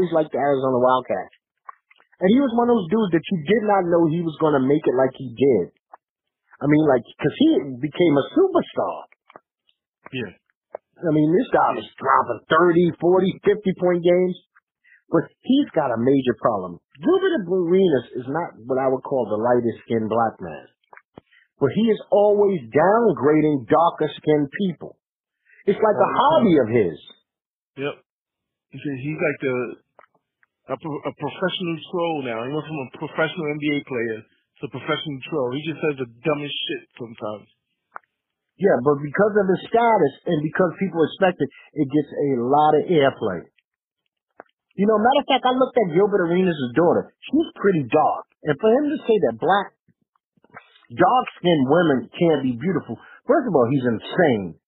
always liked the Arizona Wildcats. And he was one of those dudes that you did not know he was going to make it like he did. I mean, like, because he became a superstar. Yeah. I mean, this guy was dropping 30, 40, 50 point games. But he's got a major problem. Gilbert Arenas is not what I would call the lightest skinned black man. But he is always downgrading darker skinned people. It's like a hobby of his. Yep. He says he's like the a, pro- a professional troll now. He went from a professional NBA player to a professional troll. He just says the dumbest shit sometimes. Yeah, but because of his status and because people expect it, it gets a lot of airplay. You know, matter of fact, I looked at Gilbert Arenas' daughter. She's pretty dark. And for him to say that black, dark-skinned women can't be beautiful, first of all, he's insane.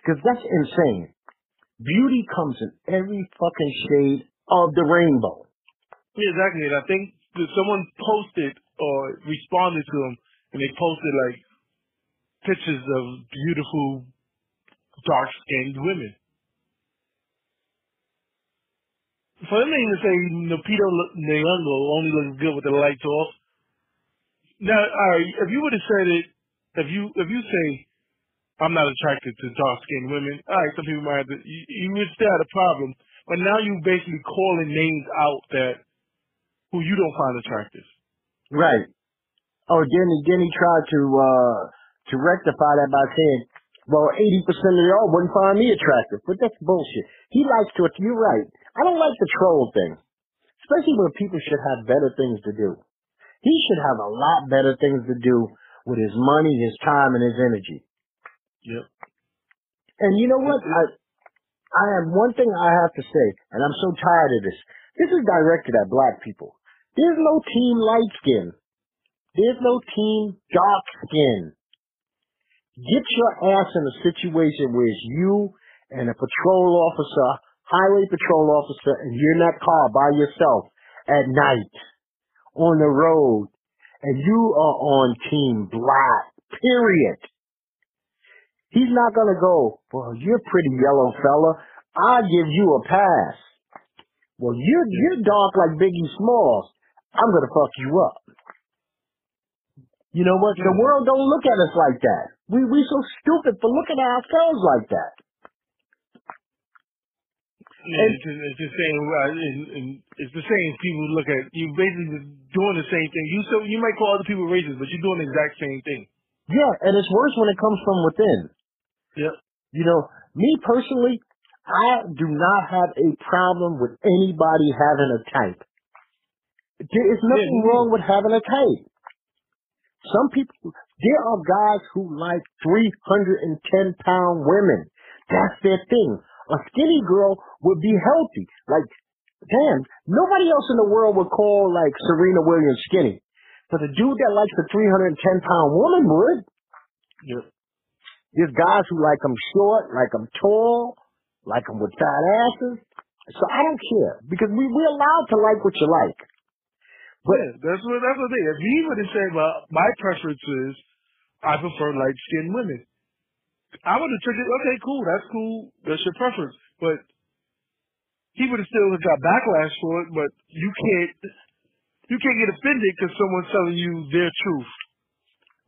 Because that's insane. Beauty comes in every fucking shade of the rainbow. Exactly. And I think someone posted or responded to him, and they posted like pictures of beautiful dark-skinned women. For them to say Napito Nyong'o only looks good with the lights off. Now, all right, if you would have said it, if you if you say I'm not attracted to dark-skinned women, all right, some people might have to, you, you would still have a problem. But now you're basically calling names out that who you don't find attractive. Right. Oh, then, then he tried to, uh, to rectify that by saying, well, 80% of y'all wouldn't find me attractive. But that's bullshit. He likes to, you're right. I don't like the troll thing. Especially when people should have better things to do. He should have a lot better things to do with his money, his time, and his energy. Yep. And you know what? I, I have one thing I have to say, and I'm so tired of this. This is directed at black people. There's no team light skin. There's no team dark skin. Get your ass in a situation where it's you and a patrol officer, highway patrol officer, and you're in that car by yourself at night on the road, and you are on team black, period. He's not gonna go, well, you're a pretty yellow fella. I'll give you a pass. Well, you're, you're dark like Biggie Smalls. I'm gonna fuck you up. You know what? The world don't look at us like that. We we so stupid for looking at ourselves like that. Yeah, it's, it's the same. Uh, and, and it's the same. People look at you basically doing the same thing. You so you might call other people racist, but you're doing the exact same thing. Yeah, and it's worse when it comes from within. Yep. You know, me personally, I do not have a problem with anybody having a type. There is nothing Yeah, wrong with having a type. Some people, there are guys who like 310 pound women. That's their thing. A skinny girl would be healthy. Like, damn, nobody else in the world would call like Serena Williams skinny. But the dude that likes a 310 pound woman would. Yep. There's guys who like them short, like them tall, like them with fat asses. So I don't care because we we're allowed to like what you like. But yeah, that's what that's the thing. If he would have said, "Well, my preference is I prefer light skinned women," I would have took it. Okay, cool. That's cool. That's your preference. But he would have still have got backlash for it. But you can't you can't get offended because someone's telling you their truth.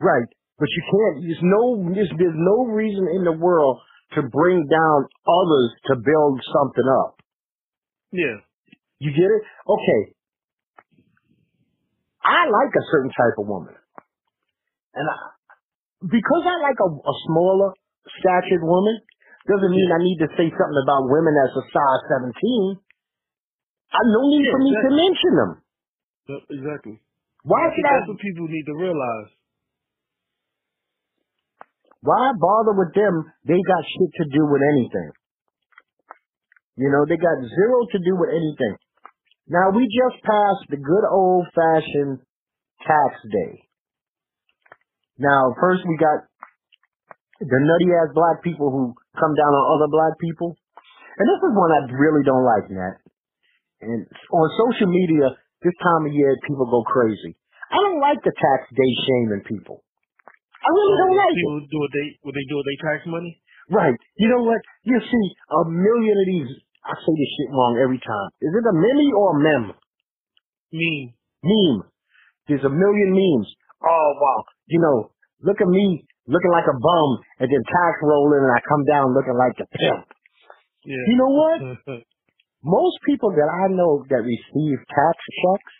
right, but you can't. There's no there's, there's no reason in the world to bring down others to build something up. Yeah. You get it? Okay. I like a certain type of woman, and I, because I like a, a smaller statured woman, doesn't mean I need to say something about women as a size 17. I no need Yeah, for me to mention them. Exactly. Why should I? that's what people need to realize. Why bother with them? They got shit to do with anything. You know, they got zero to do with anything. Now we just passed the good old fashioned tax day. Now first we got the nutty ass black people who come down on other black people. And this is one I really don't like, Nat. And on social media, this time of year, people go crazy. I don't like the tax day shaming people. I really don't like it. people do what they what they do with their tax money. Right. You know what? You see a million of these I say this shit wrong every time. Is it a meme or a mem? Meme. Meme. There's a million memes. Oh wow, you know, look at me looking like a bum, and then tax rolling, and I come down looking like a pimp. Yeah. You know what? Most people that I know that receive tax checks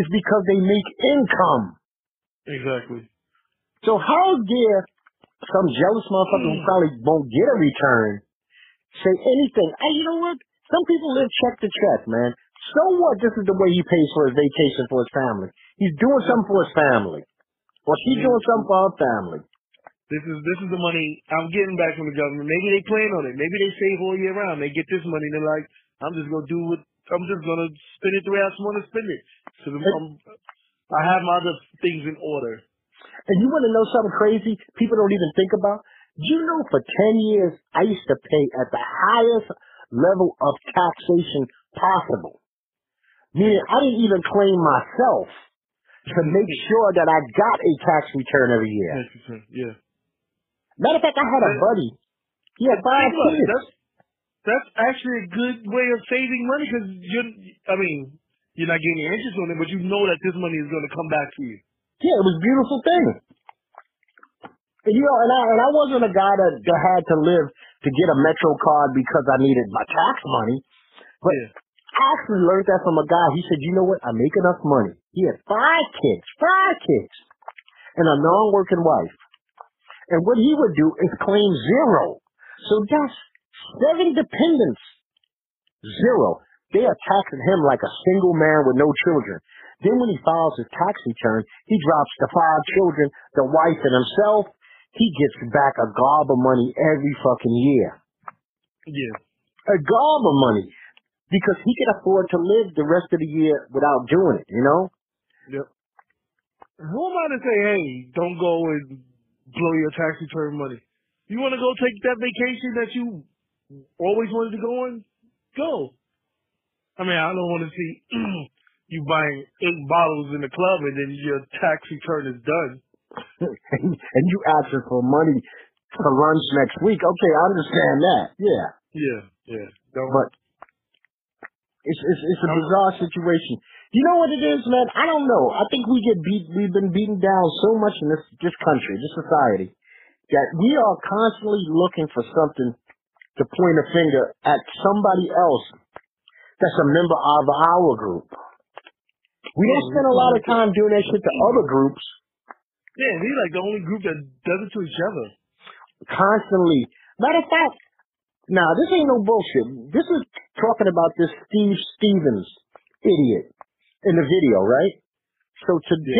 is because they make income. exactly. So how dare some jealous motherfucker who hmm. probably won't get a return say anything? Hey, you know what? Some people live check to check, man. So what? This is the way he pays for his vacation for his family. He's doing something for his family. Or she's doing something for her family. This is this is the money I'm getting back from the government. Maybe they plan on it. Maybe they save all year round. They get this money. And they're like, I'm just gonna do what I'm just gonna spend it the way I want to spend it. So I'm, I'm- I have my other things in order. And you want to know something crazy people don't even think about? You know, for 10 years, I used to pay at the highest level of taxation possible. Meaning, I didn't even claim myself to make sure that I got a tax return every year. Yeah. Matter of fact, I had a buddy. He had five kids. That's that's actually a good way of saving money because you're. I mean, you're not getting interest on it, but you know that this money is going to come back to you. Yeah, it was a beautiful thing. And you know, and I and I wasn't a guy that, that had to live to get a Metro card because I needed my tax money. But Yeah. I actually learned that from a guy. He said, "You know what? I make enough money." He had five kids, five kids, and a non-working wife. And what he would do is claim zero. So that's seven dependents. Zero. They are taxing him like a single man with no children. Then when he files his tax return, he drops the five children, the wife, and himself. He gets back a gob of money every fucking year. Yeah. A gob of money. Because he can afford to live the rest of the year without doing it, you know? Yep. Who am I to say, hey, don't go and blow your tax return money? You want to go take that vacation that you always wanted to go on? Go. I mean, I don't want to see you buying eight bottles in the club and then your tax return is done. and you asking for money for lunch next week. Okay, I understand that. Yeah. Yeah, yeah. Don't. But it's it's it's a bizarre situation. You know what it is, man? I don't know. I think we get beat we've been beaten down so much in this this country, this society, that we are constantly looking for something to point a finger at somebody else that's a member of our group. We don't spend a lot of time doing that shit to other groups yeah, we like the only group that does it to each other. constantly. Matter of fact, nah, this ain't no bullshit. This is talking about this Steve Stephens idiot in the video, right? So today.